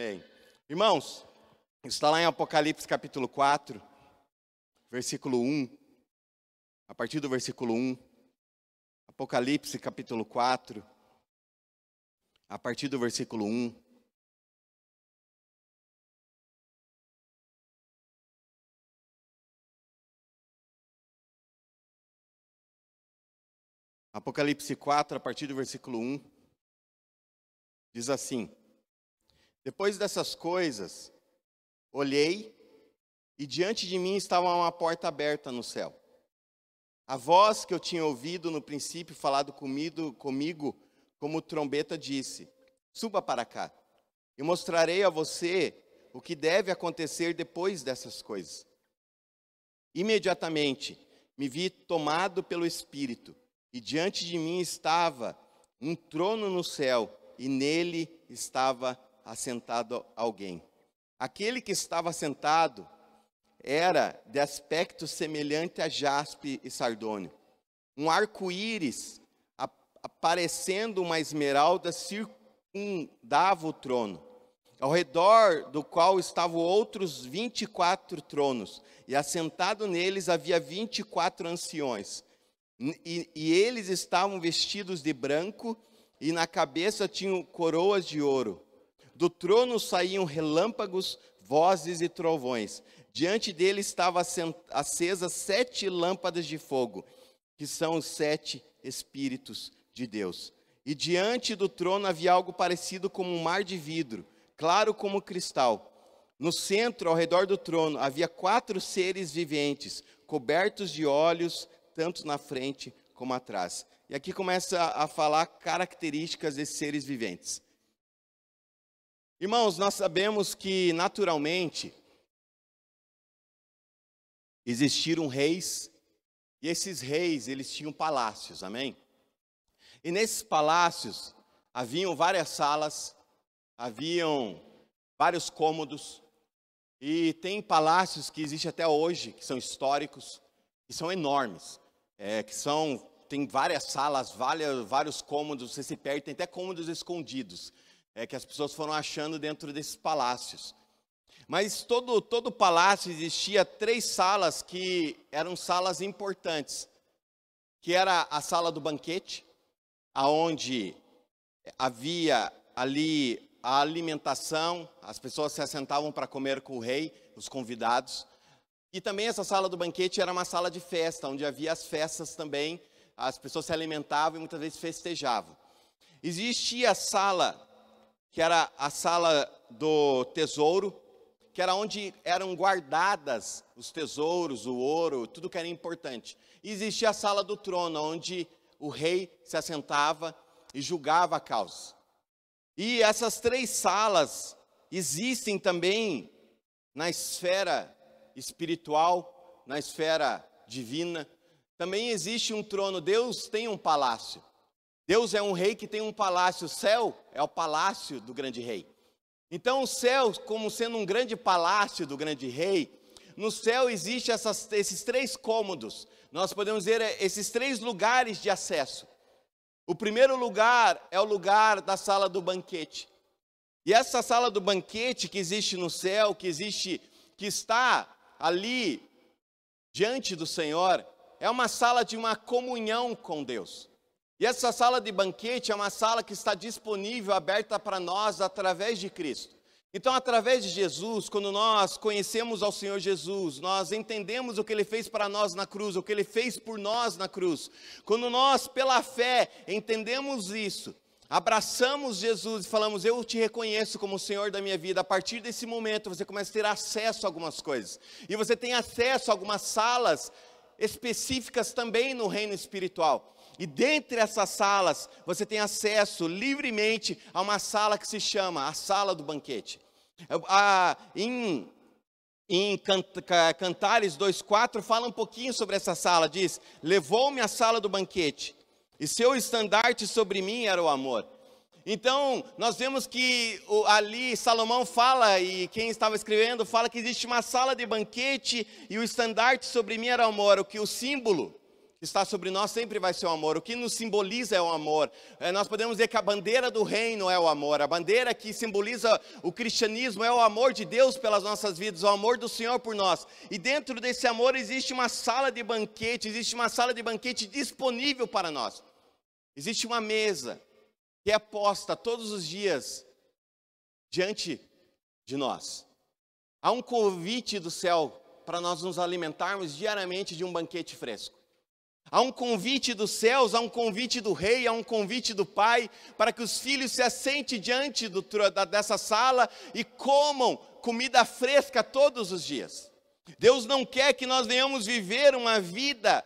Amém. Irmãos, está lá em Apocalipse capítulo 4, versículo 1. A partir do versículo 1. Apocalipse capítulo 4, a partir do versículo 1. Apocalipse 4, a partir do versículo 1, diz assim: Depois dessas coisas, olhei e diante de mim estava uma porta aberta no céu. A voz que eu tinha ouvido no princípio falado comigo, comigo como trombeta disse: Suba para cá. e mostrarei a você o que deve acontecer depois dessas coisas. Imediatamente me vi tomado pelo Espírito e diante de mim estava um trono no céu, e nele estava assentado alguém. Aquele que estava sentado era de aspecto semelhante a jaspe e sardônio. Um arco-íris, aparecendo uma esmeralda, circundava o trono, ao redor do qual estavam outros vinte e quatro tronos, e assentado neles havia vinte e quatro anciões e, e eles estavam vestidos de branco, e na cabeça tinham coroas de ouro. Do trono saíam relâmpagos, vozes e trovões. Diante dele estavam acesas sete lâmpadas de fogo, que são os sete Espíritos de Deus. E diante do trono havia algo parecido como um mar de vidro, claro como cristal. No centro, ao redor do trono, havia quatro seres viventes, cobertos de olhos tanto na frente como atrás. E aqui começa a falar características desses seres viventes. Irmãos, nós sabemos que naturalmente existiram reis e esses reis, eles tinham palácios, amém? E nesses palácios haviam várias salas, haviam vários cômodos, e tem palácios que existem até hoje, que são históricos, que são enormes é, que são, tem várias salas, várias, vários cômodos, você se perde, tem até cômodos escondidos, é, que as pessoas foram achando dentro desses palácios. Mas todo, todo palácio existia três salas que eram salas importantes, que era a sala do banquete, aonde havia ali a alimentação, as pessoas se assentavam para comer com o rei, os convidados. E também essa sala do banquete era uma sala de festa, onde havia as festas também, as pessoas se alimentavam e muitas vezes festejavam. Existia a sala, que era a sala do tesouro, que era onde eram guardadas os tesouros, o ouro, tudo que era importante. E existia a sala do trono, onde o rei se assentava e julgava a causa. E essas três salas existem também na esfera espiritual, na esfera divina. Também existe um trono, Deus tem um palácio. Deus é um rei que tem um palácio, o céu é o palácio do grande rei. Então, o céu, como sendo um grande palácio do grande rei, no céu existe essas, esses três cômodos, nós podemos dizer é, esses três lugares de acesso. O primeiro lugar é o lugar da sala do banquete. E essa sala do banquete que existe no céu, que existe, que está ali diante do Senhor é uma sala de uma comunhão com Deus. E essa sala de banquete é uma sala que está disponível, aberta para nós através de Cristo. Então, através de Jesus, quando nós conhecemos ao Senhor Jesus, nós entendemos o que Ele fez para nós na cruz, o que Ele fez por nós na cruz. Quando nós, pela fé, entendemos isso, abraçamos Jesus e falamos: Eu te reconheço como o Senhor da minha vida. A partir desse momento, você começa a ter acesso a algumas coisas, e você tem acesso a algumas salas específicas também no reino espiritual. E dentre essas salas, você tem acesso livremente a uma sala que se chama a sala do banquete. A, em em Cantares 2,4 fala um pouquinho sobre essa sala, diz: Levou-me à sala do banquete, e seu estandarte sobre mim era o amor. Então, nós vemos que ali Salomão fala, e quem estava escrevendo fala que existe uma sala de banquete e o estandarte sobre mim era o amor, o que o símbolo que está sobre nós sempre vai ser o amor. O que nos simboliza é o amor. É, nós podemos dizer que a bandeira do reino é o amor. A bandeira que simboliza o cristianismo é o amor de Deus pelas nossas vidas, o amor do Senhor por nós. E dentro desse amor existe uma sala de banquete, existe uma sala de banquete disponível para nós. Existe uma mesa que é posta todos os dias diante de nós. Há um convite do céu para nós nos alimentarmos diariamente de um banquete fresco. Há um convite dos céus, há um convite do rei, há um convite do pai, para que os filhos se assentem diante do, da, dessa sala e comam comida fresca todos os dias. Deus não quer que nós venhamos viver uma vida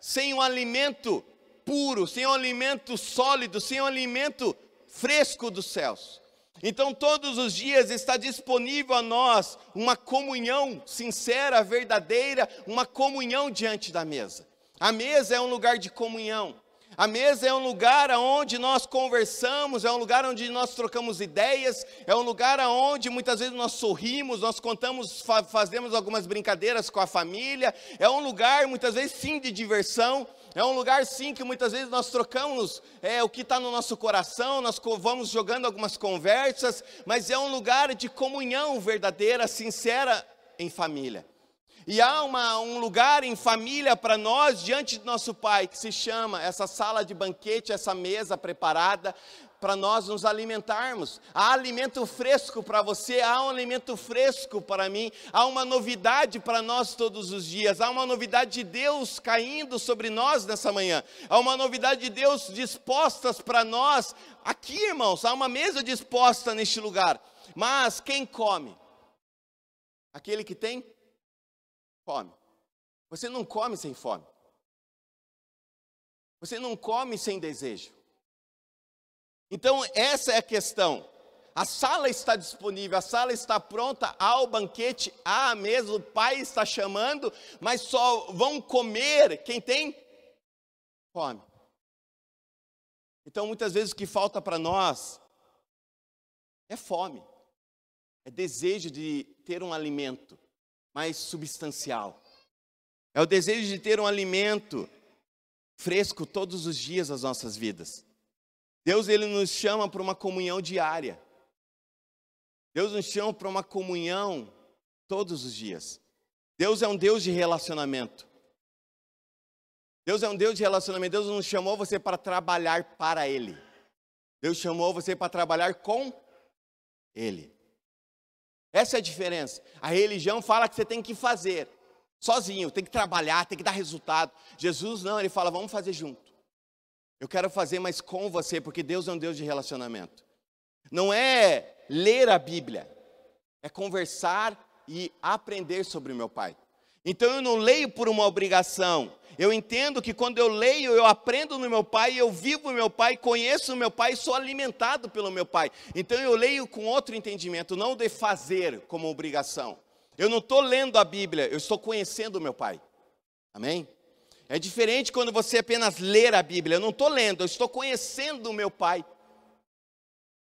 sem um alimento puro, sem um alimento sólido, sem um alimento fresco dos céus. Então, todos os dias está disponível a nós uma comunhão sincera, verdadeira, uma comunhão diante da mesa. A mesa é um lugar de comunhão. A mesa é um lugar onde nós conversamos, é um lugar onde nós trocamos ideias, é um lugar onde muitas vezes nós sorrimos, nós contamos, fazemos algumas brincadeiras com a família, é um lugar muitas vezes sim de diversão, é um lugar sim que muitas vezes nós trocamos é, o que está no nosso coração, nós vamos jogando algumas conversas, mas é um lugar de comunhão verdadeira, sincera em família. E há uma, um lugar em família para nós diante do nosso Pai, que se chama essa sala de banquete, essa mesa preparada para nós nos alimentarmos. Há alimento fresco para você, há um alimento fresco para mim, há uma novidade para nós todos os dias, há uma novidade de Deus caindo sobre nós nessa manhã, há uma novidade de Deus dispostas para nós aqui, irmãos, há uma mesa disposta neste lugar. Mas quem come? Aquele que tem fome. Você não come sem fome. Você não come sem desejo. Então, essa é a questão. A sala está disponível, a sala está pronta ao banquete, à mesa, o pai está chamando, mas só vão comer quem tem fome. Então, muitas vezes o que falta para nós é fome, é desejo de ter um alimento mais substancial. É o desejo de ter um alimento fresco todos os dias das nossas vidas. Deus ele nos chama para uma comunhão diária. Deus nos chama para uma comunhão todos os dias. Deus é um Deus de relacionamento. Deus é um Deus de relacionamento. Deus não chamou você para trabalhar para Ele. Deus chamou você para trabalhar com Ele. Essa é a diferença. A religião fala que você tem que fazer sozinho, tem que trabalhar, tem que dar resultado. Jesus não, ele fala, vamos fazer junto. Eu quero fazer, mas com você, porque Deus é um Deus de relacionamento. Não é ler a Bíblia, é conversar e aprender sobre o meu Pai. Então eu não leio por uma obrigação. Eu entendo que quando eu leio, eu aprendo no meu pai, eu vivo o meu pai, conheço o meu pai, sou alimentado pelo meu pai. Então eu leio com outro entendimento, não de fazer como obrigação. Eu não estou lendo a Bíblia, eu estou conhecendo o meu pai. Amém? É diferente quando você apenas ler a Bíblia. Eu não estou lendo, eu estou conhecendo o meu pai.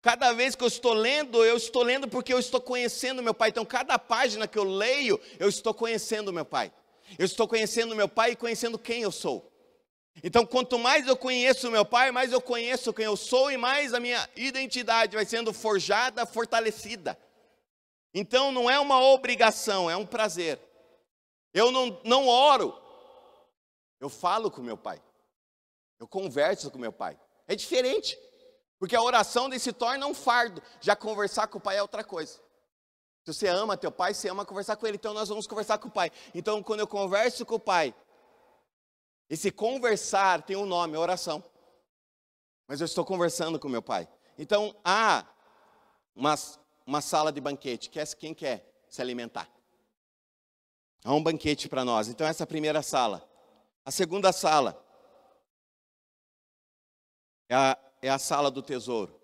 Cada vez que eu estou lendo, eu estou lendo porque eu estou conhecendo meu pai. Então, cada página que eu leio, eu estou conhecendo meu pai. Eu estou conhecendo meu pai e conhecendo quem eu sou. Então, quanto mais eu conheço meu pai, mais eu conheço quem eu sou e mais a minha identidade vai sendo forjada, fortalecida. Então, não é uma obrigação, é um prazer. Eu não, não oro, eu falo com meu pai. Eu converso com meu pai. É diferente. Porque a oração se torna um fardo. Já conversar com o pai é outra coisa. Se você ama teu pai, você ama conversar com ele. Então nós vamos conversar com o pai. Então quando eu converso com o pai, esse conversar tem um nome, é oração. Mas eu estou conversando com meu pai. Então há uma, uma sala de banquete. Quem quer se alimentar? Há um banquete para nós. Então essa é a primeira sala. A segunda sala é a é a sala do tesouro.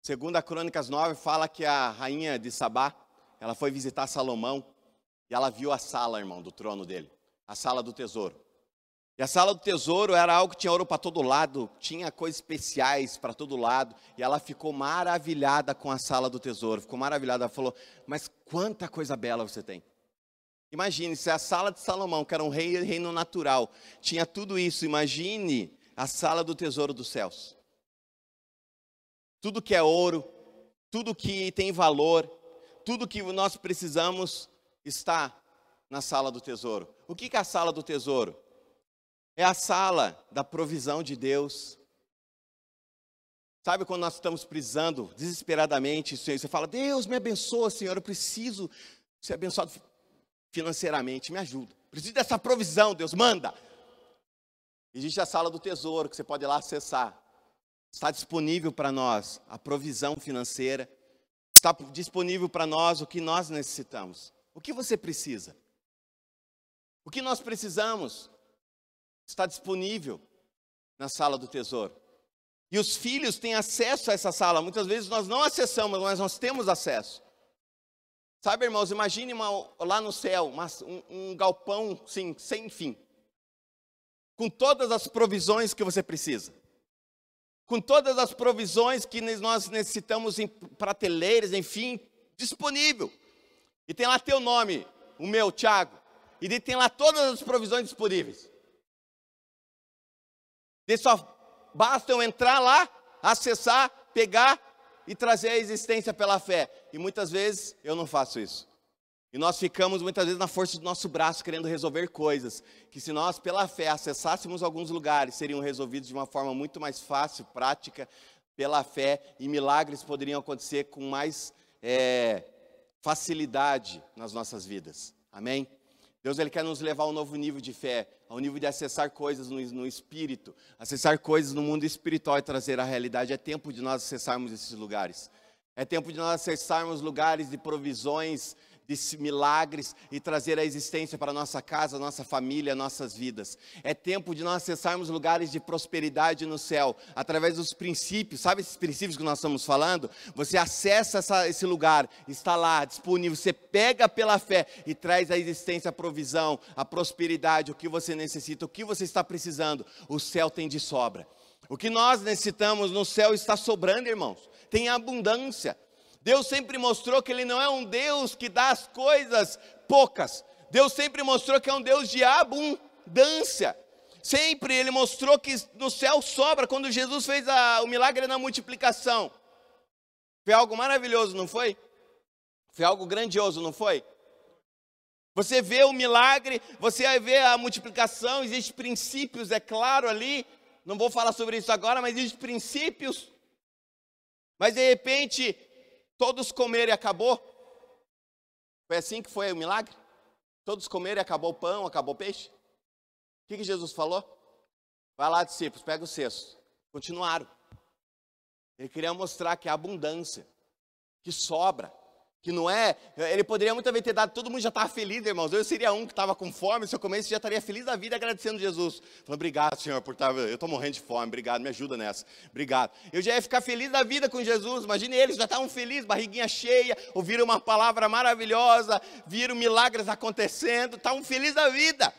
Segunda Crônicas 9 fala que a rainha de Sabá, ela foi visitar Salomão e ela viu a sala, irmão, do trono dele, a sala do tesouro. E a sala do tesouro era algo que tinha ouro para todo lado, tinha coisas especiais para todo lado, e ela ficou maravilhada com a sala do tesouro, ficou maravilhada, ela falou: "Mas quanta coisa bela você tem". Imagine, se a sala de Salomão, que era um rei, reino natural, tinha tudo isso, imagine a sala do tesouro dos céus. Tudo que é ouro, tudo que tem valor, tudo que nós precisamos está na sala do tesouro. O que é a sala do tesouro? É a sala da provisão de Deus. Sabe quando nós estamos precisando desesperadamente, você fala, Deus me abençoa, Senhor, eu preciso ser abençoado financeiramente, me ajuda. Preciso dessa provisão, Deus, manda. Existe a sala do tesouro que você pode ir lá acessar. Está disponível para nós a provisão financeira. Está disponível para nós o que nós necessitamos. O que você precisa? O que nós precisamos está disponível na sala do tesouro. E os filhos têm acesso a essa sala. Muitas vezes nós não acessamos, mas nós temos acesso. Sabe, irmãos, imagine uma, lá no céu uma, um, um galpão sim, sem fim, com todas as provisões que você precisa, com todas as provisões que nós necessitamos em prateleiras, enfim, disponível. E tem lá teu nome, o meu, Tiago, e tem lá todas as provisões disponíveis. E só basta eu entrar lá, acessar, pegar e trazer a existência pela fé. E muitas vezes eu não faço isso. E nós ficamos muitas vezes na força do nosso braço querendo resolver coisas que se nós pela fé acessássemos alguns lugares, seriam resolvidos de uma forma muito mais fácil, prática, pela fé, e milagres poderiam acontecer com mais é, facilidade nas nossas vidas. Amém? Deus ele quer nos levar a um novo nível de fé, ao nível de acessar coisas no, no, espírito, acessar coisas no mundo espiritual e trazer a realidade. É tempo de nós acessarmos esses lugares. É tempo de nós acessarmos lugares de provisões, milagres e trazer a existência para nossa casa, nossa família, nossas vidas. É tempo de nós acessarmos lugares de prosperidade no céu, através dos princípios, sabe esses princípios que nós estamos falando? Você acessa essa, esse lugar, está lá, disponível, você pega pela fé e traz a existência, a provisão, a prosperidade, o que você necessita, o que você está precisando, o céu tem de sobra. O que nós necessitamos no céu está sobrando, irmãos. Tem abundância. Deus sempre mostrou que Ele não é um Deus que dá as coisas poucas. Deus sempre mostrou que é um Deus de abundância. Sempre Ele mostrou que no céu sobra. Quando Jesus fez a, o milagre na multiplicação, foi algo maravilhoso, não foi? Foi algo grandioso, não foi? Você vê o milagre, você vê a multiplicação, existem princípios, é claro ali. Não vou falar sobre isso agora, mas existem princípios. Mas de repente, Todos comeram e acabou? Foi assim que foi o milagre? Todos comeram e acabou o pão, acabou o peixe? O que, que Jesus falou? Vai lá, discípulos, pega o cesto. Continuaram. Ele queria mostrar que há abundância, que sobra que não é, ele poderia muitas vezes ter dado, todo mundo já estava feliz, irmãos. Eu seria um que estava com fome, se eu comesse, já estaria feliz da vida agradecendo Jesus. Falando, obrigado, Senhor, por estar. Eu estou morrendo de fome, obrigado, me ajuda nessa. Obrigado. Eu já ia ficar feliz da vida com Jesus. Imagine eles, já estavam felizes, barriguinha cheia, ouviram uma palavra maravilhosa, viram milagres acontecendo, estavam felizes da vida.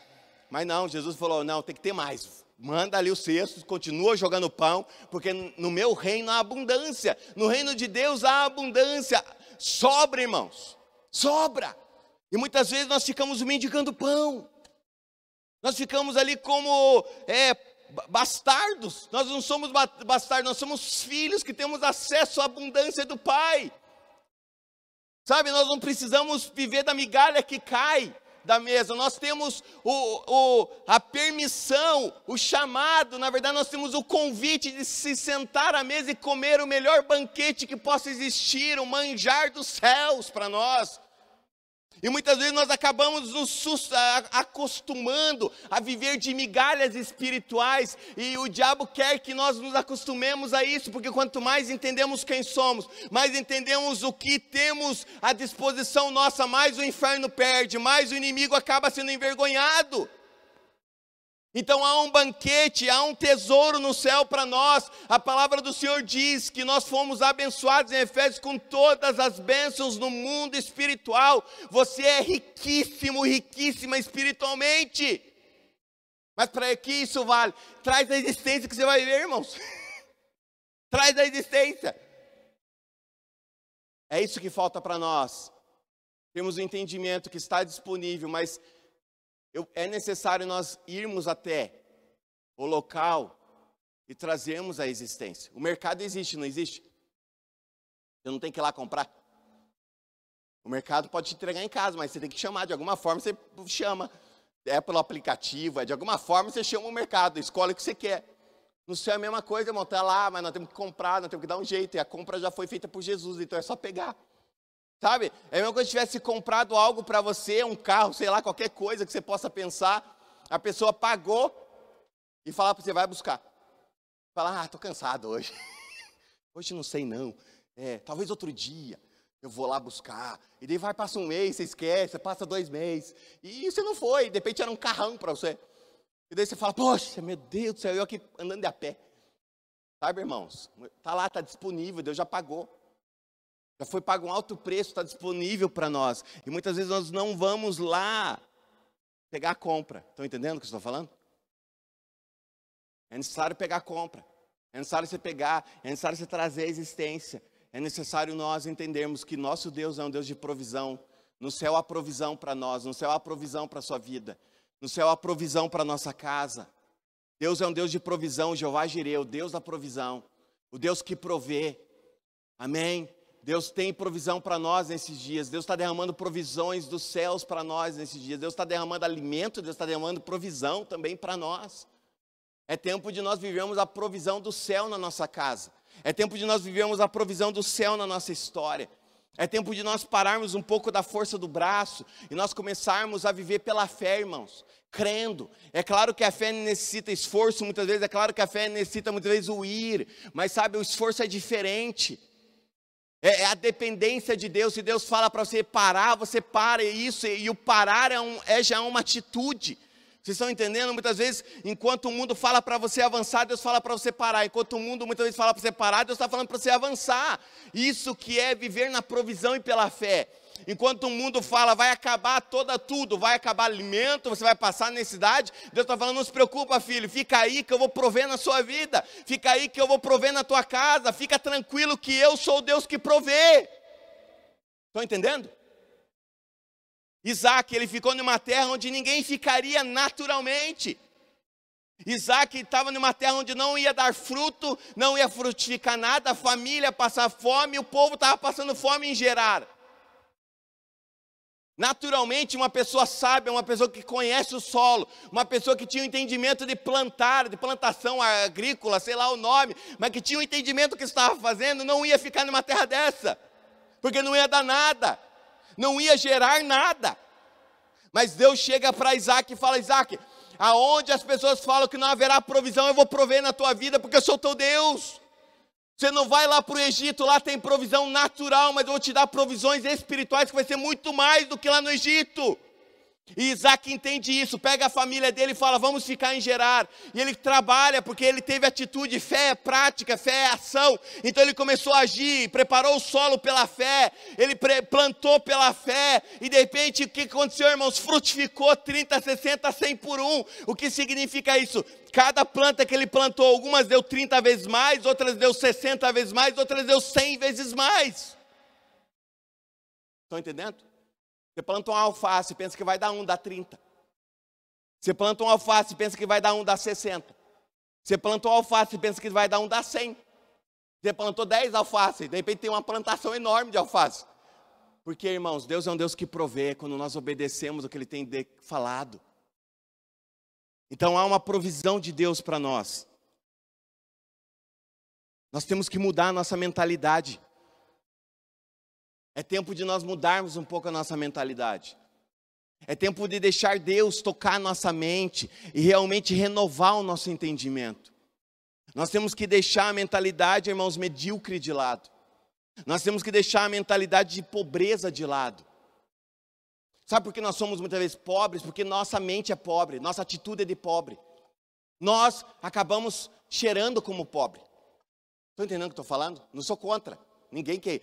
Mas não, Jesus falou: não, tem que ter mais manda ali o cesto, continua jogando pão, porque no meu reino há abundância, no reino de Deus há abundância. Sobra, irmãos, sobra. E muitas vezes nós ficamos mendigando pão. Nós ficamos ali como é, bastardos. Nós não somos bastardos, nós somos filhos que temos acesso à abundância do Pai. Sabe, nós não precisamos viver da migalha que cai da mesa, nós temos o, o, a permissão, o chamado, na verdade, nós temos o convite de se sentar à mesa e comer o melhor banquete que possa existir, o manjar dos céus para nós. E muitas vezes nós acabamos nos acostumando a viver de migalhas espirituais, e o diabo quer que nós nos acostumemos a isso, porque quanto mais entendemos quem somos, mais entendemos o que temos à disposição nossa, mais o inferno perde, mais o inimigo acaba sendo envergonhado. Então há um banquete, há um tesouro no céu para nós. A palavra do Senhor diz que nós fomos abençoados em Efésios com todas as bênçãos no mundo espiritual. Você é riquíssimo, riquíssima espiritualmente. Mas para que isso vale? Traz a existência que você vai ver, irmãos. Traz a existência. É isso que falta para nós. temos o entendimento que está disponível, mas eu, é necessário nós irmos até o local e trazermos a existência. O mercado existe, não existe? Você não tem que ir lá comprar. O mercado pode te entregar em casa, mas você tem que chamar de alguma forma, você chama. É pelo aplicativo, é de alguma forma você chama o mercado, escolhe o que você quer. No céu é a mesma coisa, irmão, está lá, mas nós temos que comprar, nós temos que dar um jeito, e a compra já foi feita por Jesus, então é só pegar. Sabe? É a coisa se tivesse comprado algo para você, um carro, sei lá, qualquer coisa que você possa pensar, a pessoa pagou e fala para você, vai buscar. Fala, ah, estou cansado hoje. hoje não sei não. É, talvez outro dia eu vou lá buscar. E daí vai, passa um mês, você esquece, passa dois meses. E você não foi, de repente era um carrão para você. E daí você fala, poxa, meu Deus do céu, eu aqui andando de a pé. Sabe, irmãos? Está lá, está disponível, Deus já pagou. Já foi pago um alto preço, está disponível para nós. E muitas vezes nós não vamos lá pegar a compra. Estão entendendo o que eu estou falando? É necessário pegar a compra. É necessário você pegar, é necessário você trazer a existência. É necessário nós entendermos que nosso Deus é um Deus de provisão. No céu há provisão para nós, no céu há provisão para a sua vida, no céu há provisão para a nossa casa. Deus é um Deus de provisão, Jeová Jireu, Deus da provisão, o Deus que provê. Amém? Deus tem provisão para nós nesses dias. Deus está derramando provisões dos céus para nós nesses dias. Deus está derramando alimento, Deus está derramando provisão também para nós. É tempo de nós vivermos a provisão do céu na nossa casa. É tempo de nós vivermos a provisão do céu na nossa história. É tempo de nós pararmos um pouco da força do braço e nós começarmos a viver pela fé, irmãos, crendo. É claro que a fé necessita esforço, muitas vezes, é claro que a fé necessita muitas vezes o ir, mas sabe, o esforço é diferente. É, é a dependência de Deus. Se Deus fala para você parar, você para. E isso, e o parar é, um, é já uma atitude. Vocês estão entendendo? Muitas vezes, enquanto o mundo fala para você avançar, Deus fala para você parar. Enquanto o mundo muitas vezes fala para você parar, Deus está falando para você avançar. Isso que é viver na provisão e pela fé. Enquanto o mundo fala, vai acabar toda tudo, vai acabar alimento, você vai passar necessidade, Deus está falando, não se preocupa, filho, fica aí que eu vou prover na sua vida, fica aí que eu vou prover na tua casa, fica tranquilo que eu sou o Deus que provê. Estão entendendo? Isaac, ele ficou numa terra onde ninguém ficaria naturalmente. Isaac estava numa terra onde não ia dar fruto, não ia frutificar nada, a família ia passar fome, o povo estava passando fome em Gerar. Naturalmente, uma pessoa sábia, uma pessoa que conhece o solo, uma pessoa que tinha o um entendimento de plantar, de plantação agrícola, sei lá o nome, mas que tinha o um entendimento que estava fazendo, não ia ficar numa terra dessa, porque não ia dar nada, não ia gerar nada. Mas Deus chega para Isaac e fala: Isaac, aonde as pessoas falam que não haverá provisão, eu vou prover na tua vida, porque eu sou teu Deus. Você não vai lá para o Egito, lá tem provisão natural, mas eu vou te dar provisões espirituais que vai ser muito mais do que lá no Egito. E Isaac entende isso, pega a família dele e fala: vamos ficar em Gerar. E ele trabalha porque ele teve atitude, fé é prática, fé é ação. Então ele começou a agir, preparou o solo pela fé, ele plantou pela fé. E de repente o que aconteceu, irmãos? Frutificou 30, 60, 100 por um. O que significa isso? Cada planta que ele plantou, algumas deu 30 vezes mais, outras deu 60 vezes mais, outras deu 100 vezes mais. Estão entendendo? Você planta um alface, pensa que vai dar um, dá 30. Você planta um alface, pensa que vai dar um, dá 60. Você plantou um alface, pensa que vai dar um, dá 100. Você plantou 10 alfaces, de repente tem uma plantação enorme de alface. Porque, irmãos, Deus é um Deus que provê quando nós obedecemos o que Ele tem falado. Então há uma provisão de Deus para nós. Nós temos que mudar a nossa mentalidade. É tempo de nós mudarmos um pouco a nossa mentalidade. É tempo de deixar Deus tocar nossa mente e realmente renovar o nosso entendimento. Nós temos que deixar a mentalidade, irmãos, medíocre de lado. Nós temos que deixar a mentalidade de pobreza de lado. Sabe por que nós somos muitas vezes pobres? Porque nossa mente é pobre, nossa atitude é de pobre. Nós acabamos cheirando como pobre. Estão entendendo o que estou falando? Não sou contra. Ninguém que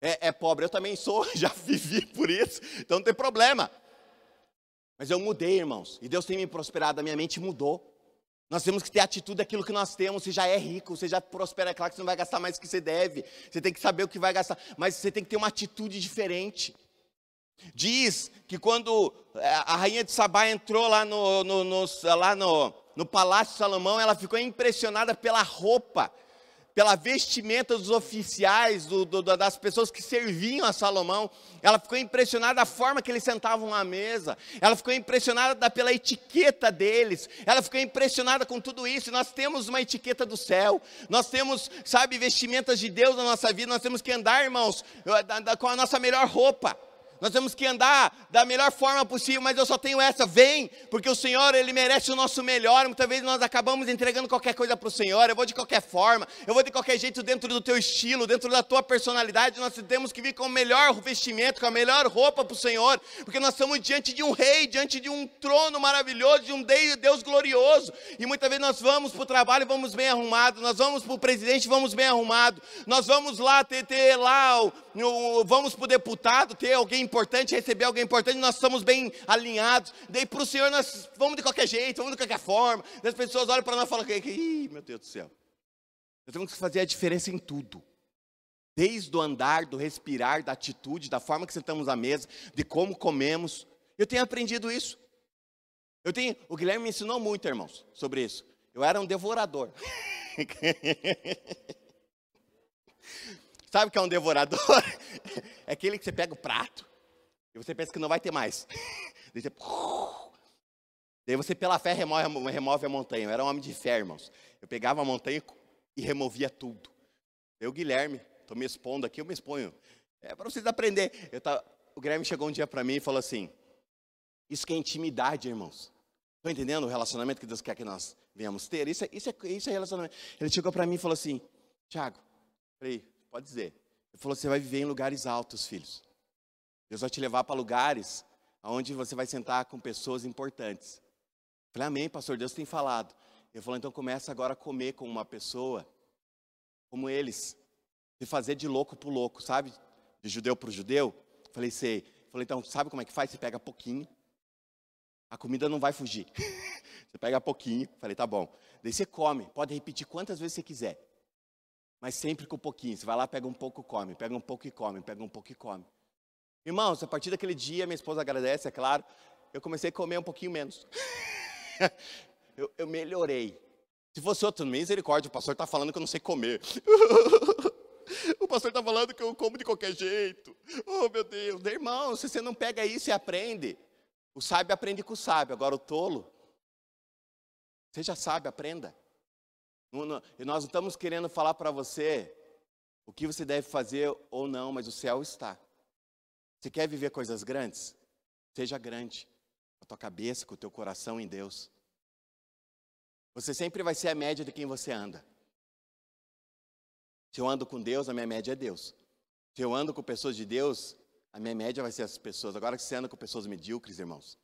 é, é pobre, eu também sou, já vivi por isso, então não tem problema. Mas eu mudei, irmãos, e Deus tem me prosperado, a minha mente mudou. Nós temos que ter atitude daquilo que nós temos. Você já é rico, você já prospera. É claro que você não vai gastar mais do que você deve. Você tem que saber o que vai gastar. Mas você tem que ter uma atitude diferente. Diz que quando é, a rainha de Sabá entrou lá no, no, no lá no, no palácio de Salomão, ela ficou impressionada pela roupa pela vestimenta dos oficiais, do, do, das pessoas que serviam a Salomão. Ela ficou impressionada da forma que eles sentavam à mesa. Ela ficou impressionada pela etiqueta deles. Ela ficou impressionada com tudo isso. nós temos uma etiqueta do céu. Nós temos, sabe, vestimentas de Deus na nossa vida. Nós temos que andar, irmãos, com a nossa melhor roupa. Nós temos que andar da melhor forma possível, mas eu só tenho essa. Vem, porque o Senhor, Ele merece o nosso melhor. Muitas vezes nós acabamos entregando qualquer coisa para o Senhor. Eu vou de qualquer forma, eu vou de qualquer jeito dentro do teu estilo, dentro da tua personalidade. Nós temos que vir com o melhor vestimento, com a melhor roupa para o Senhor, porque nós estamos diante de um rei, diante de um trono maravilhoso, de um Deus glorioso. E muitas vezes nós vamos para o trabalho vamos bem arrumados, nós vamos para o presidente vamos bem arrumados, nós vamos lá ter, ter lá, vamos para o deputado, ter alguém importante, receber alguém importante, nós estamos bem alinhados. Daí para o Senhor nós vamos de qualquer jeito, vamos de qualquer forma. as pessoas olham para nós e falam, Ih, meu Deus do céu. Nós temos que fazer a diferença em tudo. Desde o andar, do respirar, da atitude, da forma que sentamos à mesa, de como comemos. Eu tenho aprendido isso. Eu tenho, o Guilherme me ensinou muito, irmãos, sobre isso. Eu era um devorador. Sabe o que é um devorador? É aquele que você pega o prato, e você pensa que não vai ter mais. Daí você, você pela fé remove, a montanha. Eu era um homem de fé, irmãos. Eu pegava a montanha e removia tudo. Eu, Guilherme, estou me expondo aqui, eu me exponho. É para vocês aprenderem. Tava, o Guilherme chegou um dia para mim e falou assim: Isso que é intimidade, irmãos. Estão entendendo o relacionamento que Deus quer que nós venhamos ter? Isso é, isso é, isso é relacionamento. Ele chegou para mim e falou assim: Tiago, falei, pode dizer. Ele falou: Você vai viver em lugares altos, filhos. Deus vai te levar para lugares onde você vai sentar com pessoas importantes. Eu falei, amém, pastor, Deus tem falado. Ele falou, então começa agora a comer com uma pessoa como eles. De fazer de louco para louco, sabe? De judeu para judeu. Eu falei, sei. Eu falei, então, sabe como é que faz? Você pega pouquinho. A comida não vai fugir. você pega pouquinho. Falei, tá bom. Daí você come. Pode repetir quantas vezes você quiser. Mas sempre com pouquinho. Você vai lá, pega um pouco, come. Pega um pouco e come. Pega um pouco e come. Irmãos, a partir daquele dia, minha esposa agradece, é claro, eu comecei a comer um pouquinho menos. eu, eu, melhorei. Se fosse outro, misericórdia, o pastor está falando que eu não sei comer. o pastor está falando que eu como de qualquer jeito. Oh, meu Deus. Irmão, se você não pega isso e aprende, o sábio aprende com o sábio. Agora, o tolo, você já sabe, aprenda. E nós não estamos querendo falar para você o que você deve fazer ou não, mas o céu está. Você quer viver coisas grandes? Seja grande, com a tua cabeça, com o teu coração em Deus. Você sempre vai ser a média de quem você anda. Se eu ando com Deus, a minha média é Deus. Se eu ando com pessoas de Deus, a minha média vai ser as pessoas. Agora que você anda com pessoas medíocres, irmãos,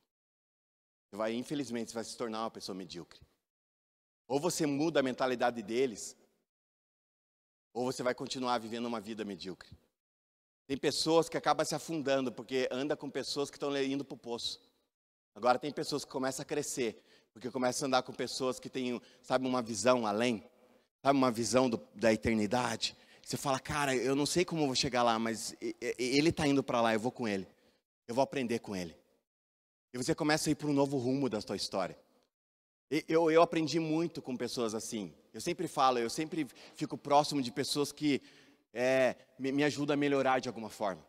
você vai, infelizmente, você vai se tornar uma pessoa medíocre. Ou você muda a mentalidade deles, ou você vai continuar vivendo uma vida medíocre. Tem pessoas que acabam se afundando porque anda com pessoas que estão indo para o poço. Agora tem pessoas que começam a crescer porque começam a andar com pessoas que têm, sabe, uma visão além, sabe, uma visão do, da eternidade. Você fala, cara, eu não sei como eu vou chegar lá, mas ele está indo para lá, eu vou com ele. Eu vou aprender com ele. E você começa a ir para um novo rumo da sua história. Eu, eu aprendi muito com pessoas assim. Eu sempre falo, eu sempre fico próximo de pessoas que é, me, me ajudam a melhorar de alguma forma,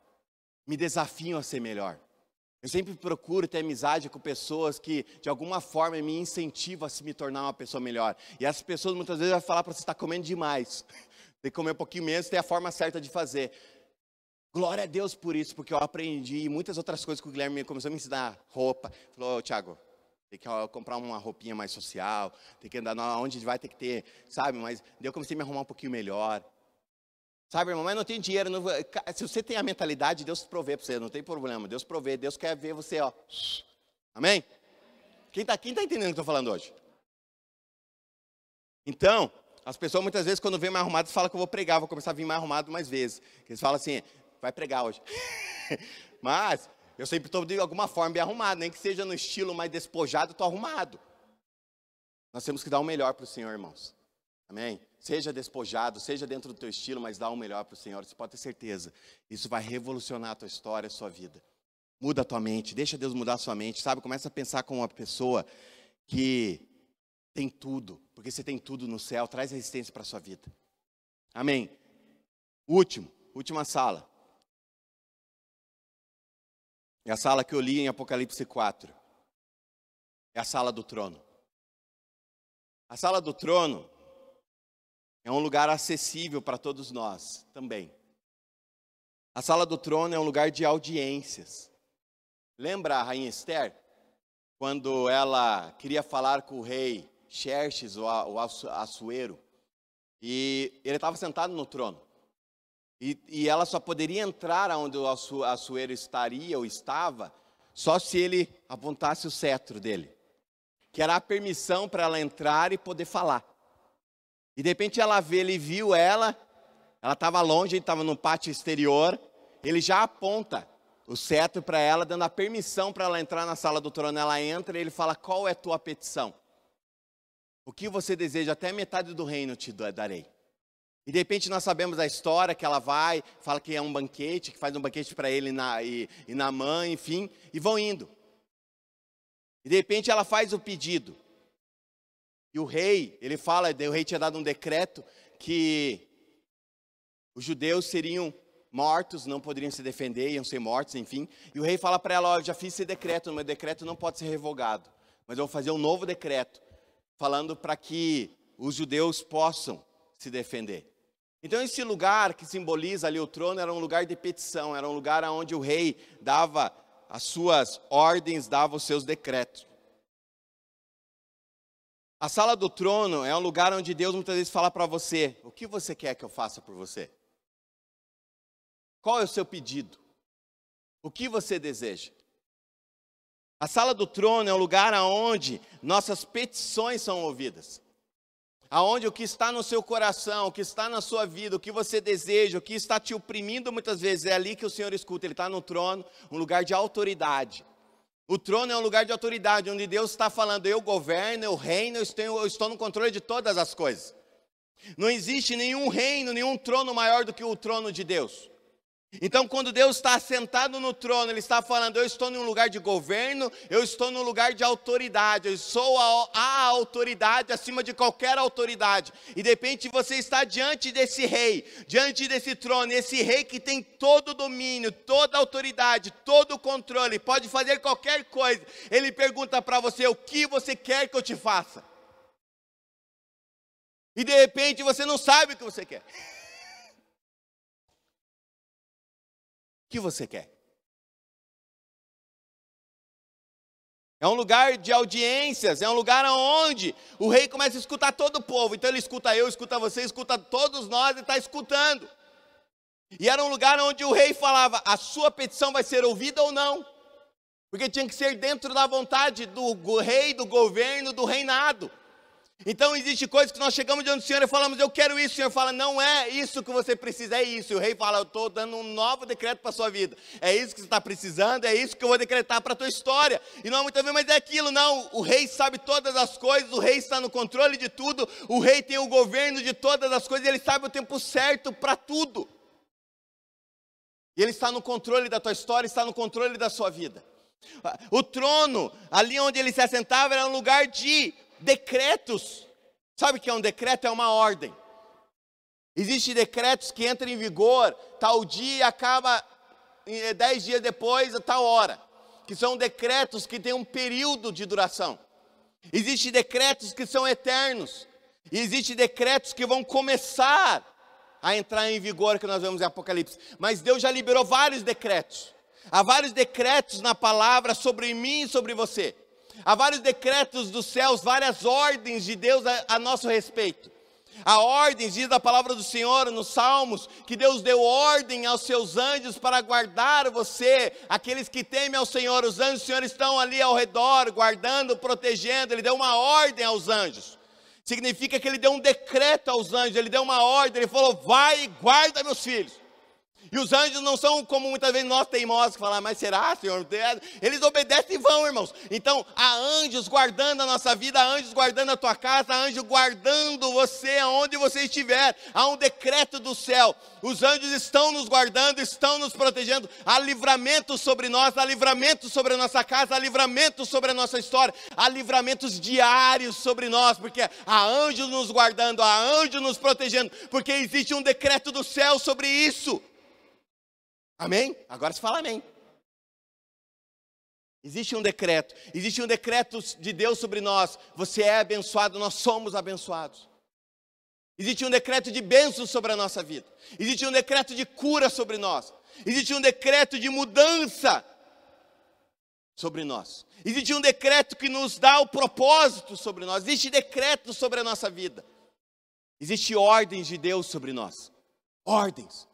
me desafiam a ser melhor. Eu sempre procuro ter amizade com pessoas que, de alguma forma, me incentivam a se me tornar uma pessoa melhor. E essas pessoas muitas vezes vão falar para você estar tá comendo demais. Tem que comer um pouquinho menos, tem a forma certa de fazer. Glória a Deus por isso, porque eu aprendi muitas outras coisas que o Guilherme começou a me ensinar. Roupa. Falou, oh, Tiago, tem que comprar uma roupinha mais social, tem que andar onde vai ter que ter, sabe? Mas eu comecei a me arrumar um pouquinho melhor. Sabe, irmão, mas não tem dinheiro. Não... Se você tem a mentalidade, Deus provê para você, não tem problema. Deus provê, Deus quer ver você, ó. Amém? Quem está quem tá entendendo o que eu estou falando hoje? Então, as pessoas muitas vezes, quando vêm mais arrumadas, falam que eu vou pregar, vou começar a vir mais arrumado mais vezes. Eles falam assim, vai pregar hoje. mas, eu sempre estou de alguma forma bem arrumado, nem que seja no estilo mais despojado, estou arrumado. Nós temos que dar o melhor para o Senhor, irmãos. Amém? Seja despojado, seja dentro do teu estilo, mas dá o melhor para o Senhor. Você pode ter certeza. Isso vai revolucionar a tua história, a sua vida. Muda a tua mente, deixa Deus mudar a sua mente, sabe? Começa a pensar como uma pessoa que tem tudo, porque você tem tudo no céu, traz resistência para a sua vida. Amém. Último, última sala. É a sala que eu li em Apocalipse 4. É a sala do trono. A sala do trono é um lugar acessível para todos nós também. A sala do trono é um lugar de audiências. Lembra a rainha Esther? Quando ela queria falar com o rei Xerxes, o Assuero, e ele estava sentado no trono. E, e, ela só poderia entrar onde o Assuero estaria ou estava, só se ele apontasse o cetro dele, que era a permissão para ela entrar e poder falar. E de repente ela vê, ele viu ela, ela estava longe, ele estava no pátio exterior, ele já aponta o cetro para ela, dando a permissão para ela entrar na sala do trono. Ela entra e ele fala: Qual é a tua petição? O que você deseja, até metade do reino te darei. E de repente nós sabemos a história que ela vai, fala que é um banquete, que faz um banquete para ele na, e, e na mãe, enfim, e vão indo. E de repente ela faz o pedido. E o rei, ele fala, o rei tinha dado um decreto que os judeus seriam mortos, não poderiam se defender, iam ser mortos, enfim. E o rei fala para ela: Ó, já fiz esse decreto, meu decreto não pode ser revogado, mas eu vou fazer um novo decreto, falando para que os judeus possam se defender. Então, esse lugar que simboliza ali o trono era um lugar de petição, era um lugar onde o rei dava as suas ordens, dava os seus decretos. A sala do trono é um lugar onde Deus muitas vezes fala para você: o que você quer que eu faça por você? Qual é o seu pedido? O que você deseja? A sala do trono é um lugar onde nossas petições são ouvidas aonde o que está no seu coração, o que está na sua vida, o que você deseja, o que está te oprimindo muitas vezes, é ali que o Senhor escuta. Ele está no trono, um lugar de autoridade. O trono é um lugar de autoridade, onde Deus está falando: eu governo, eu reino, eu estou, eu estou no controle de todas as coisas. Não existe nenhum reino, nenhum trono maior do que o trono de Deus. Então, quando Deus está sentado no trono, Ele está falando: Eu estou em um lugar de governo, eu estou num lugar de autoridade, eu sou a, a, autoridade acima de qualquer autoridade. E de repente você está diante desse rei, diante desse trono, esse rei que tem todo o domínio, toda a autoridade, todo o controle, pode fazer qualquer coisa. Ele pergunta para você: O que você quer que eu te faça? E de repente você não sabe o que você quer. Que você quer? É um lugar de audiências, é um lugar onde o rei começa a escutar todo o povo. Então ele escuta eu, escuta você, escuta todos nós e está escutando. E era um lugar onde o rei falava: a sua petição vai ser ouvida ou não? Porque tinha que ser dentro da vontade do rei, do governo, do reinado. Então existe coisas que nós chegamos diante do Senhor e falamos, eu quero isso, o Senhor fala, não é isso que você precisa, é isso. E o rei fala, eu estou dando um novo decreto para a sua vida. É isso que você está precisando, é isso que eu vou decretar para a tua história. E não muitas vezes, mas é aquilo, não. O rei sabe todas as coisas, o rei está no controle de tudo, o rei tem o governo de todas as coisas, ele sabe o tempo certo para tudo. E ele está no controle da tua história, está no controle da sua vida. O trono, ali onde ele se assentava, era um lugar de decretos. Sabe o que é um decreto? É uma ordem. Existem decretos que entram em vigor tal dia e acaba eh, dez dias depois, a tal hora. Que são decretos que têm um período de duração. Existem decretos que são eternos. E existem decretos que vão começar a entrar em vigor, que nós vemos em Apocalipse. Mas Deus já liberou vários decretos. Há vários decretos na palavra sobre mim e sobre você. Há vários decretos dos céus, várias ordens de Deus a, a nosso respeito. Há ordens, diz a palavra do Senhor nos Salmos, que Deus deu ordem aos seus anjos para guardar você, aqueles que temem ao Senhor. Os anjos do Senhor estão ali ao redor, guardando, protegendo. Ele deu uma ordem aos anjos. Significa que ele deu um decreto aos anjos, ele deu uma ordem, ele falou: vai e guarda meus filhos. E os anjos não são como muitas vezes nós teimosos que falam, mas será, Senhor? Eles obedecem e vão, irmãos. Então, há anjos guardando a nossa vida, há anjos guardando a tua casa, há anjos guardando você aonde você estiver. Há um decreto do céu. Os anjos estão nos guardando, estão nos protegendo. Há livramento sobre nós, há livramento sobre a nossa casa, há livramento sobre a nossa história, há livramentos diários sobre nós, porque há anjos nos guardando, há anjos nos protegendo, porque existe um decreto do céu sobre isso. Amém? Agora se fala amém. Existe um decreto, existe um decreto de Deus sobre nós. Você é abençoado, nós somos abençoados. Existe um decreto de bênção sobre a nossa vida. Existe um decreto de cura sobre nós. Existe um decreto de mudança sobre nós. Existe um decreto que nos dá o propósito sobre nós. Existe decreto sobre a nossa vida. Existe ordens de Deus sobre nós. Ordens.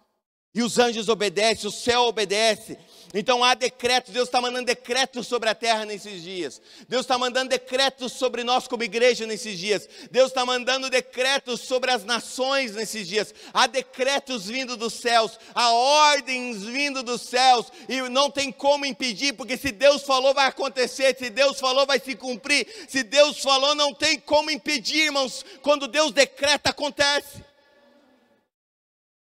E os anjos obedecem, o céu obedece. Então há decretos, Deus está mandando decretos sobre a terra nesses dias. Deus está mandando decretos sobre nós como igreja nesses dias. Deus está mandando decretos sobre as nações nesses dias. Há decretos vindo dos céus, há ordens vindo dos céus, e não tem como impedir, porque se Deus falou, vai acontecer. Se Deus falou, vai se cumprir. Se Deus falou, não tem como impedir, irmãos. Quando Deus decreta, acontece.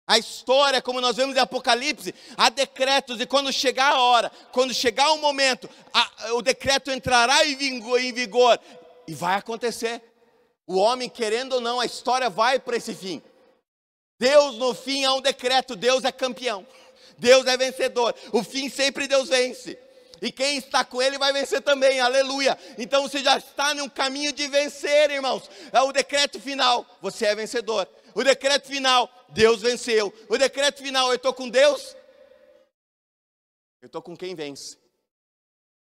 A história, como nós vemos em Apocalipse, há decretos, e quando chegar a hora, quando chegar o momento, a, o decreto entrará em vigor, em vigor, e vai acontecer. O homem, querendo ou não, a história vai para esse fim. Deus, no fim, há um decreto: Deus é campeão, Deus é vencedor. O fim sempre Deus vence. E quem está com ele vai vencer também, aleluia. Então você já está num caminho de vencer, irmãos. É o decreto final: você é vencedor. O decreto final, Deus venceu. O decreto final, eu estou com Deus? Eu estou com quem vence.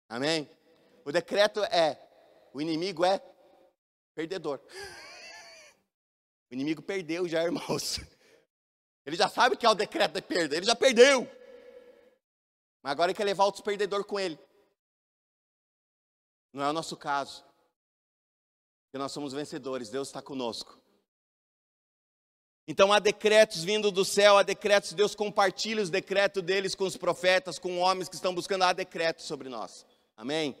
Amém? O decreto é: o inimigo é perdedor. O inimigo perdeu já, irmãos. Ele já sabe que é o decreto de perda, ele já perdeu. Mas agora ele quer levar outros perdedores com ele. Não é o nosso caso. Porque nós somos vencedores, Deus está conosco. Então há decretos vindo do céu, há decretos, Deus compartilha os decretos deles com os profetas, com homens que estão buscando, há decretos sobre nós. Amém?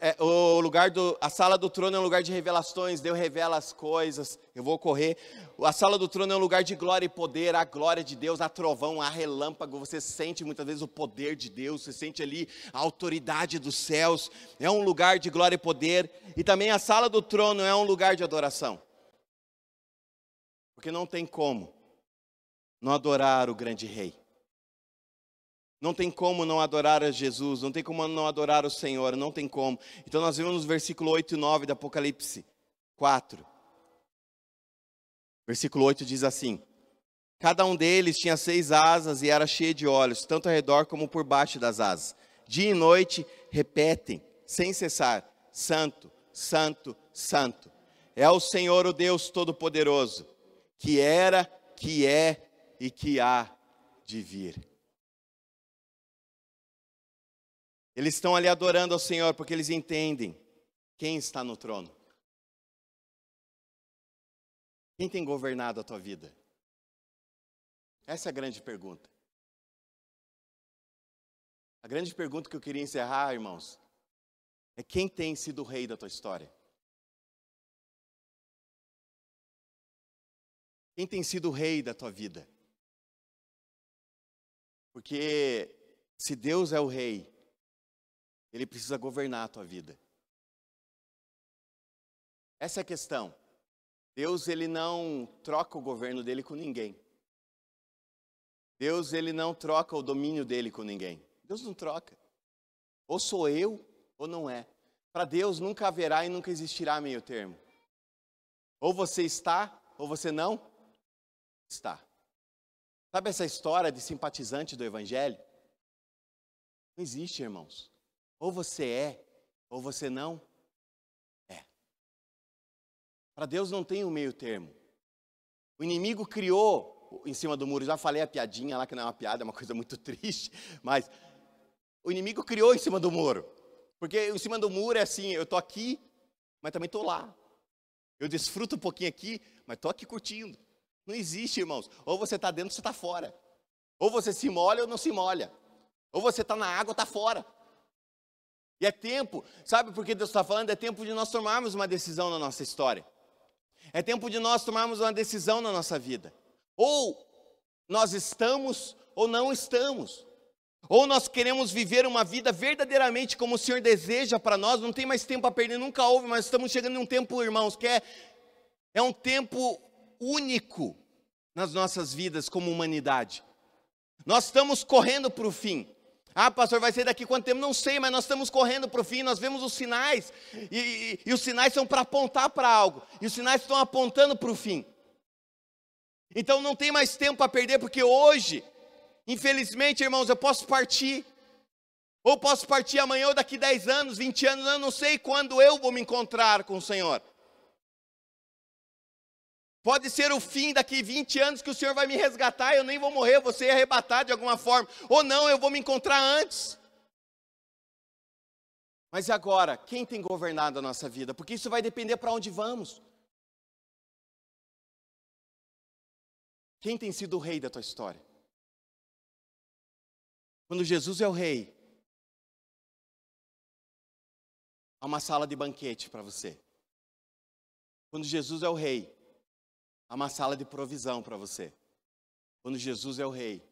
É, o lugar do, a sala do trono é um lugar de revelações, Deus revela as coisas, eu vou correr. A sala do trono é um lugar de glória e poder, a glória de Deus, há trovão, há relâmpago, você sente muitas vezes o poder de Deus, você sente ali a autoridade dos céus, é um lugar de glória e poder, e também a sala do trono é um lugar de adoração. Porque não tem como não adorar o grande rei. Não tem como não adorar a Jesus, não tem como não adorar o Senhor, não tem como. Então nós vemos nos versículo 8 e 9 do Apocalipse 4. Versículo 8 diz assim: Cada um deles tinha seis asas e era cheio de olhos, tanto ao redor como por baixo das asas. Dia e noite repetem, sem cessar: Santo, Santo, Santo. É o Senhor, o Deus Todo-Poderoso que era, que é e que há de vir. Eles estão ali adorando ao Senhor porque eles entendem quem está no trono. Quem tem governado a tua vida? Essa é a grande pergunta. A grande pergunta que eu queria encerrar, irmãos, é quem tem sido o rei da tua história? Quem tem sido o rei da tua vida? Porque se Deus é o rei, ele precisa governar a tua vida. Essa é a questão. Deus ele não troca o governo dele com ninguém. Deus ele não troca o domínio dele com ninguém. Deus não troca. Ou sou eu ou não é. Para Deus nunca haverá e nunca existirá meio termo. Ou você está ou você não está. Sabe essa história de simpatizante do Evangelho? Não existe, irmãos. Ou você é, ou você não é. Para Deus não tem um meio termo. O inimigo criou em cima do muro, já falei a piadinha lá, que não é uma piada, é uma coisa muito triste, mas o inimigo criou em cima do muro. Porque em cima do muro é assim, eu estou aqui, mas também estou lá. Eu desfruto um pouquinho aqui, mas estou aqui curtindo. Não existe, irmãos. Ou você está dentro ou você está fora. Ou você se molha ou não se molha. Ou você está na água ou está fora. E é tempo, sabe por que Deus está falando? É tempo de nós tomarmos uma decisão na nossa história. É tempo de nós tomarmos uma decisão na nossa vida. Ou nós estamos ou não estamos. Ou nós queremos viver uma vida verdadeiramente como o Senhor deseja para nós, não tem mais tempo a perder, nunca houve, mas estamos chegando em um tempo, irmãos, que é, é um tempo único nas nossas vidas como humanidade. Nós estamos correndo para o fim. Ah, pastor, vai ser daqui quanto tempo? Não sei, mas nós estamos correndo para o fim, nós vemos os sinais, e, e, e os sinais são para apontar para algo, e os sinais estão apontando para o fim. Então não tem mais tempo a perder, porque hoje, infelizmente, irmãos, eu posso partir, ou posso partir amanhã, ou daqui 10 anos, 20 anos, eu não sei quando eu vou me encontrar com o Senhor. Pode ser o fim daqui 20 anos que o Senhor vai me resgatar, eu nem vou morrer, vou ser arrebatado de alguma forma. Ou não, eu vou me encontrar antes. Mas e agora? Quem tem governado a nossa vida? Porque isso vai depender para onde vamos. Quem tem sido o rei da tua história? Quando Jesus é o rei, há uma sala de banquete para você. Quando Jesus é o rei, Há uma sala de provisão para você. Quando Jesus é o rei,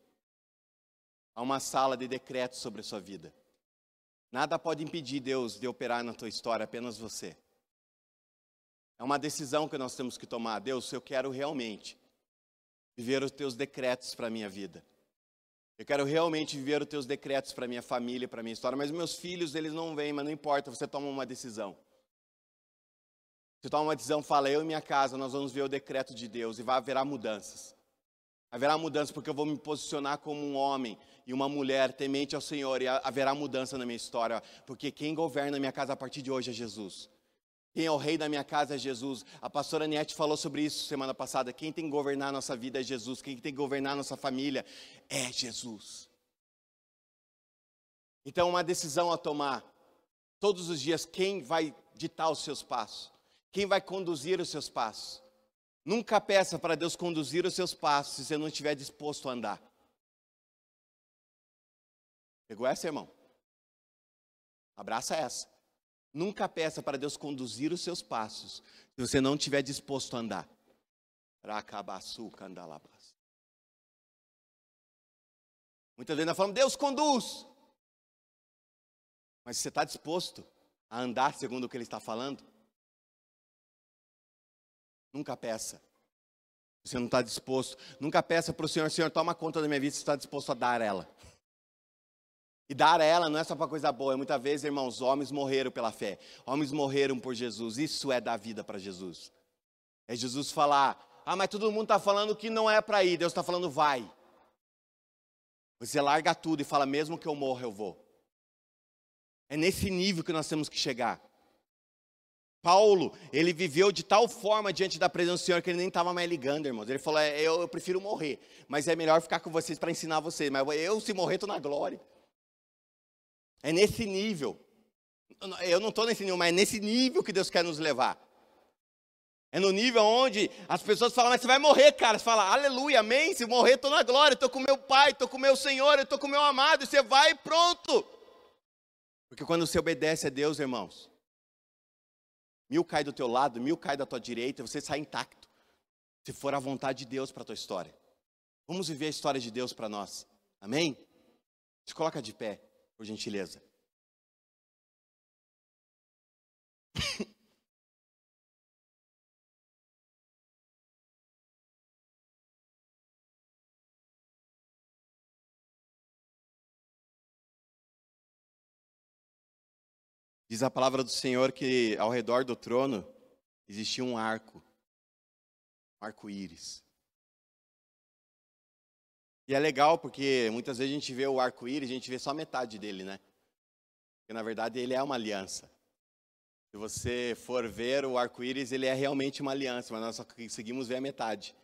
há uma sala de decretos sobre a sua vida. Nada pode impedir Deus de operar na tua história, apenas você. É uma decisão que nós temos que tomar. Deus, eu quero realmente viver os teus decretos para a minha vida. Eu quero realmente viver os teus decretos para a minha família, para a minha história. Mas meus filhos, eles não vêm, mas não importa, você toma uma decisão. Você toma uma decisão, fala, eu e minha casa, nós vamos ver o decreto de Deus e vai haverá mudanças. Haverá mudanças porque eu vou me posicionar como um homem e uma mulher temente ao Senhor e haverá mudança na minha história, porque quem governa a minha casa a partir de hoje é Jesus. Quem é o rei da minha casa é Jesus. A pastora Niete falou sobre isso semana passada. Quem tem que governar a nossa vida é Jesus. Quem tem que governar a nossa família é Jesus. Então, uma decisão a tomar. Todos os dias, quem vai ditar os seus passos? Quem vai conduzir os seus passos? Nunca peça para Deus conduzir os seus passos se você não estiver disposto a andar. Pegou essa, irmão? Abraça essa. Nunca peça para Deus conduzir os seus passos se você não estiver disposto a andar. Muitas vezes nós falamos, Deus conduz. Mas você está disposto a andar segundo o que Ele está falando? Nunca peça. Você não está disposto. Nunca peça para o Senhor, Senhor, toma conta da minha vida, você está disposto a dar ela. E dar a ela não é só para coisa boa, é muitas vezes, irmãos, homens morreram pela fé, homens morreram por Jesus, isso é dar vida para Jesus. É Jesus falar, ah, mas todo mundo está falando que não é para ir, Deus está falando, vai. Você larga tudo e fala, mesmo que eu morra, eu vou. É nesse nível que nós temos que chegar. Paulo, ele viveu de tal forma diante da presença do Senhor que ele nem estava mais ligando, irmãos. Ele falou: é, eu, eu, prefiro morrer, mas é melhor ficar com vocês para ensinar vocês. Mas eu, se morrer, estou na glória. É nesse nível. Eu não estou nesse nível, mas é nesse nível que Deus quer nos levar. É no nível onde as pessoas falam, mas você vai morrer, cara. Você fala, aleluia, amém. Se morrer, estou na glória, estou com meu Pai, estou com meu Senhor, estou com meu amado. E você vai e pronto. Porque quando você obedece a Deus, irmãos, Mil cai do teu lado, mil cai da tua direita, você sai intacto. Se for a vontade de Deus para a tua história. Vamos viver a história de Deus para nós. Amém? Se coloca de pé, por gentileza. Diz a palavra do Senhor que ao redor do trono existia um arco, um arco-íris. E é legal porque muitas vezes a gente vê o arco-íris, a gente vê só metade dele, né? Porque na verdade ele é uma aliança. Se você for ver o arco-íris, ele é realmente uma aliança, mas nós só conseguimos ver a metade.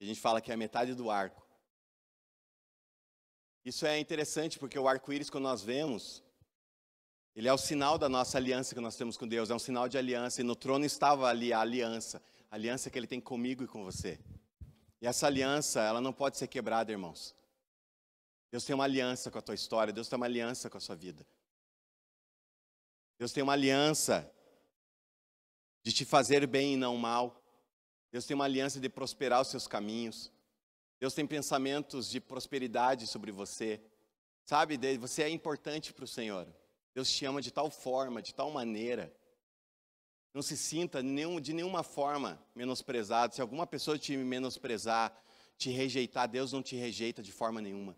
A gente fala que é a metade do arco. Isso é interessante porque o arco-íris, quando nós vemos, ele é o sinal da nossa aliança que nós temos com Deus, é um sinal de aliança. E no trono estava ali a aliança, a aliança que ele tem comigo e com você. E essa aliança, ela não pode ser quebrada, irmãos. Deus tem uma aliança com a tua história, Deus tem uma aliança com a sua vida. Deus tem uma aliança de te fazer bem e não mal. Deus tem uma aliança de prosperar os seus caminhos. Deus tem pensamentos de prosperidade sobre você. Sabe, você é importante para o Senhor. Deus te ama de tal forma, de tal maneira. Não se sinta de nenhuma forma menosprezado. Se alguma pessoa te menosprezar, te rejeitar, Deus não te rejeita de forma nenhuma.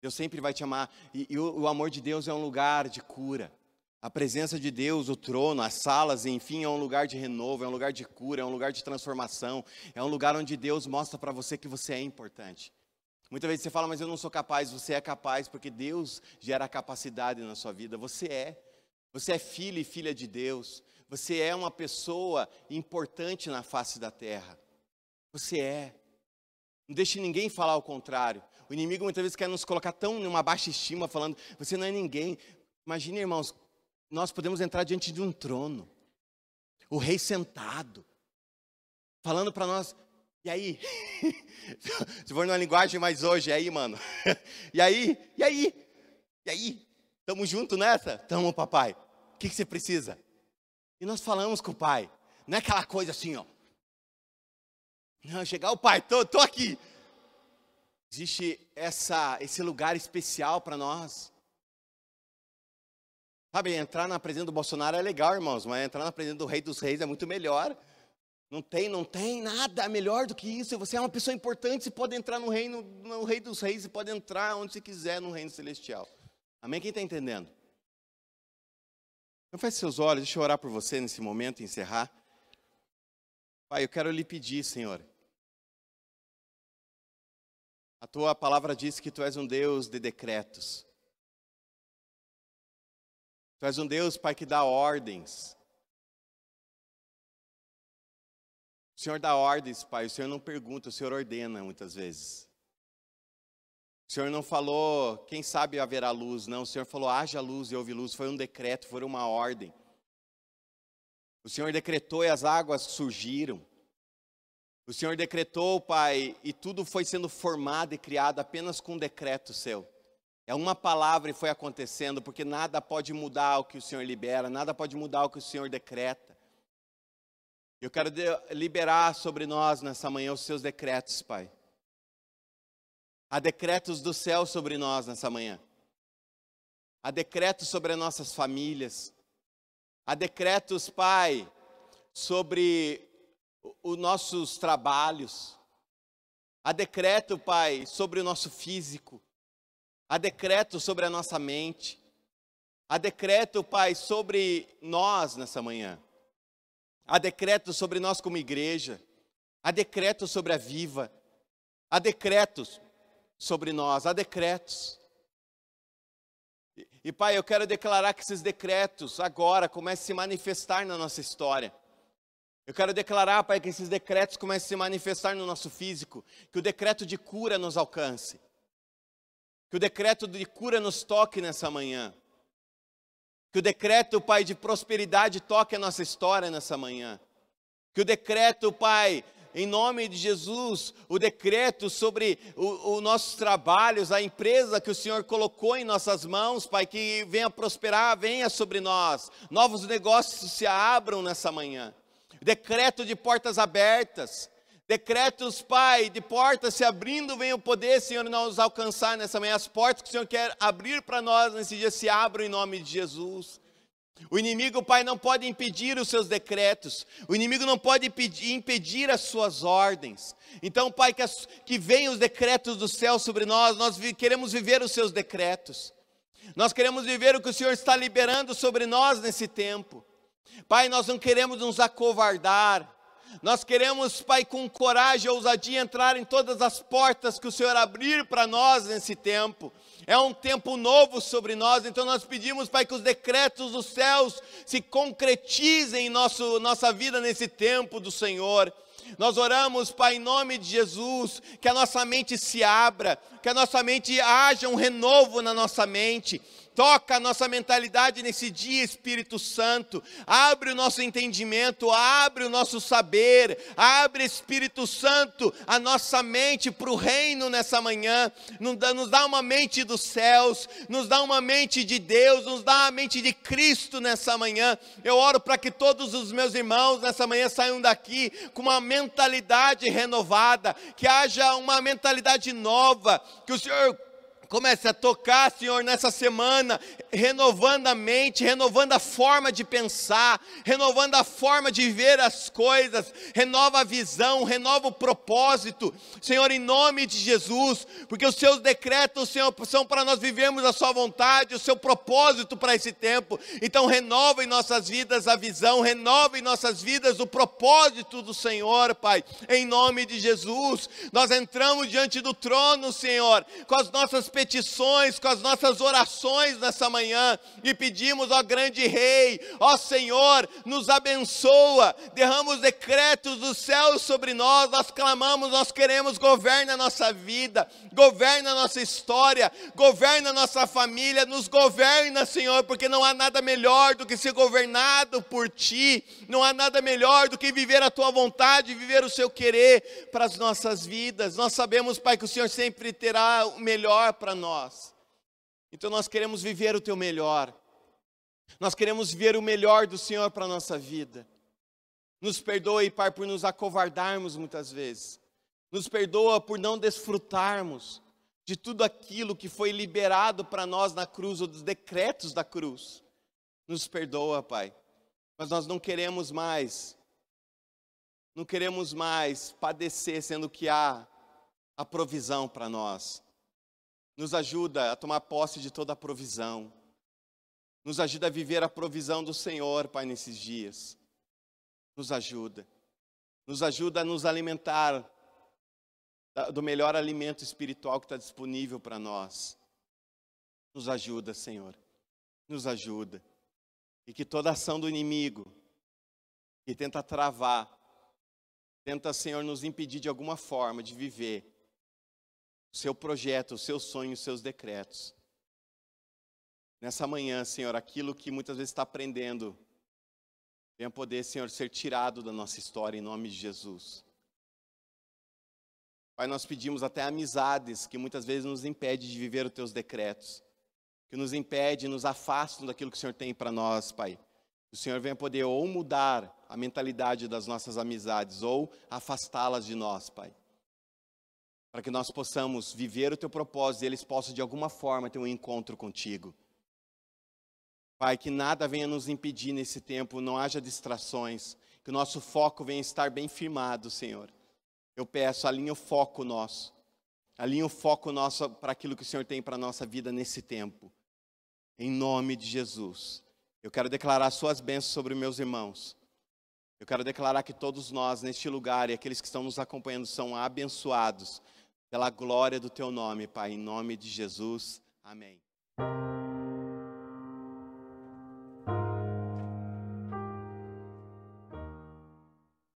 Deus sempre vai te amar. E, e o, o amor de Deus é um lugar de cura. A presença de Deus, o trono, as salas, enfim, é um lugar de renovo, é um lugar de cura, é um lugar de transformação, é um lugar onde Deus mostra para você que você é importante. Muitas vezes você fala, mas eu não sou capaz, você é capaz, porque Deus gera capacidade na sua vida, você é. Você é filho e filha de Deus, você é uma pessoa importante na face da terra. Você é. Não deixe ninguém falar o contrário. O inimigo muitas vezes quer nos colocar tão numa baixa estima, falando, você não é ninguém. Imagine, irmãos, nós podemos entrar diante de um trono, o rei sentado, falando para nós, e aí? Se for numa linguagem mais hoje, e aí, mano? E aí? E aí? E aí? Tamo junto nessa? Tamo, papai. O que, que você precisa? E nós falamos com o pai. Não é aquela coisa assim, ó. Não, chegar o pai, tô, tô aqui. Existe essa, esse lugar especial para nós. Sabe, entrar na presença do Bolsonaro é legal, irmãos, mas entrar na presença do Rei dos Reis é muito melhor. Não tem, não tem nada melhor do que isso. Você é uma pessoa importante, você pode entrar no reino, no Rei dos Reis, você pode entrar onde você quiser no reino celestial. Amém? Quem está entendendo? Então feche seus olhos, deixa eu orar por você nesse momento e encerrar. Pai, eu quero lhe pedir, Senhor. A tua palavra diz que tu és um Deus de decretos. Tu és um Deus, Pai, que dá ordens. Senhor dá ordens, Pai. O Senhor não pergunta, o Senhor ordena muitas vezes. O Senhor não falou, quem sabe haverá luz. Não, o Senhor falou, haja luz e houve luz. Foi um decreto, foi uma ordem. O Senhor decretou e as águas surgiram. O Senhor decretou, Pai, e tudo foi sendo formado e criado apenas com um decreto seu. É uma palavra e foi acontecendo, porque nada pode mudar o que o Senhor libera, nada pode mudar o que o Senhor decreta. Eu quero liberar sobre nós nessa manhã os seus decretos, Pai. Há decretos do céu sobre nós nessa manhã. Há decretos sobre as nossas famílias. Há decretos, Pai, sobre os nossos trabalhos. Há decreto, Pai, sobre o nosso físico. Há decreto sobre a nossa mente. Há decreto, Pai, sobre nós nessa manhã. Há decreto sobre nós como igreja. Há decreto sobre a viva. Há decretos sobre nós. Há decretos. E, e, Pai, eu quero declarar que esses decretos agora comecem a se manifestar na nossa história. Eu quero declarar, Pai, que esses decretos comecem a se manifestar no nosso físico. Que o decreto de cura nos alcance que o decreto de cura nos toque nessa manhã. Que o decreto, Pai, de prosperidade toque a nossa história nessa manhã. Que o decreto, Pai, em nome de Jesus, o decreto sobre os nossos trabalhos, a empresa que o Senhor colocou em nossas mãos, Pai, que venha prosperar, venha sobre nós. Novos negócios se abram nessa manhã. Decreto de portas abertas Decretos, Pai, de portas se abrindo, venha o poder, Senhor, nos alcançar nessa manhã. As portas que o Senhor quer abrir para nós nesse dia se abram em nome de Jesus. O inimigo, Pai, não pode impedir os seus decretos. O inimigo não pode impedir, impedir as suas ordens. Então, Pai, que, as, que venham os decretos do céu sobre nós. Nós vi, queremos viver os seus decretos. Nós queremos viver o que o Senhor está liberando sobre nós nesse tempo. Pai, nós não queremos nos acovardar. Nós queremos, Pai, com coragem e ousadia entrar em todas as portas que o Senhor abrir para nós nesse tempo. É um tempo novo sobre nós, então nós pedimos, Pai, que os decretos dos céus se concretizem em nosso, nossa vida nesse tempo do Senhor. Nós oramos, Pai, em nome de Jesus, que a nossa mente se abra, que a nossa mente haja um renovo na nossa mente, Toca a nossa mentalidade nesse dia, Espírito Santo. Abre o nosso entendimento, abre o nosso saber, abre, Espírito Santo, a nossa mente para o reino nessa manhã. Nos dá uma mente dos céus, nos dá uma mente de Deus, nos dá uma mente de Cristo nessa manhã. Eu oro para que todos os meus irmãos nessa manhã saiam daqui com uma mentalidade renovada, que haja uma mentalidade nova, que o Senhor Comece a tocar, Senhor, nessa semana, renovando a mente, renovando a forma de pensar, renovando a forma de ver as coisas, renova a visão, renova o propósito, Senhor, em nome de Jesus, porque os seus decretos, Senhor, são para nós vivermos a Sua vontade, o seu propósito para esse tempo. Então, renova em nossas vidas a visão, renova em nossas vidas o propósito do Senhor, Pai, em nome de Jesus. Nós entramos diante do trono, Senhor, com as nossas petições, com as nossas orações nessa manhã e pedimos, ó grande Rei, ó Senhor, nos abençoa, derrama os decretos dos céus sobre nós, nós clamamos, nós queremos, governa a nossa vida, governa a nossa história, governa a nossa família, nos governa, Senhor, porque não há nada melhor do que ser governado por Ti, não há nada melhor do que viver a Tua vontade, viver o Seu querer para as nossas vidas. Nós sabemos, Pai, que o Senhor sempre terá o melhor para nós. Então nós queremos viver o teu melhor. Nós queremos ver o melhor do Senhor para a nossa vida. Nos perdoe, Pai, por nos acovardarmos muitas vezes. Nos perdoa por não desfrutarmos de tudo aquilo que foi liberado para nós na cruz, ou dos decretos da cruz. Nos perdoa, Pai. Mas nós não queremos mais, não queremos mais padecer, sendo que há a provisão para nós nos ajuda a tomar posse de toda a provisão, nos ajuda a viver a provisão do Senhor, Pai, nesses dias. Nos ajuda, nos ajuda a nos alimentar do melhor alimento espiritual que está disponível para nós. Nos ajuda, Senhor, nos ajuda. E que toda ação do inimigo que tenta travar, tenta, Senhor, nos impedir de alguma forma de viver seu projeto, o seu sonho, os seus decretos. Nessa manhã, Senhor, aquilo que muitas vezes está aprendendo, venha poder, Senhor, ser tirado da nossa história em nome de Jesus. Pai, nós pedimos até amizades que muitas vezes nos impedem de viver os teus decretos, que nos impedem, nos afastam daquilo que o Senhor tem para nós, Pai. O Senhor venha poder ou mudar a mentalidade das nossas amizades ou afastá-las de nós, Pai para que nós possamos viver o teu propósito e eles possam de alguma forma ter um encontro contigo. Pai, que nada venha nos impedir nesse tempo, não haja distrações, que o nosso foco venha estar bem firmado, Senhor. Eu peço, alinhe o foco nosso, alinhe o foco nosso para aquilo que o Senhor tem para a nossa vida nesse tempo. Em nome de Jesus. Eu quero declarar suas bênçãos sobre meus irmãos. Eu quero declarar que todos nós neste lugar e aqueles que estão nos acompanhando são abençoados pela glória do teu nome, Pai, em nome de Jesus. Amém.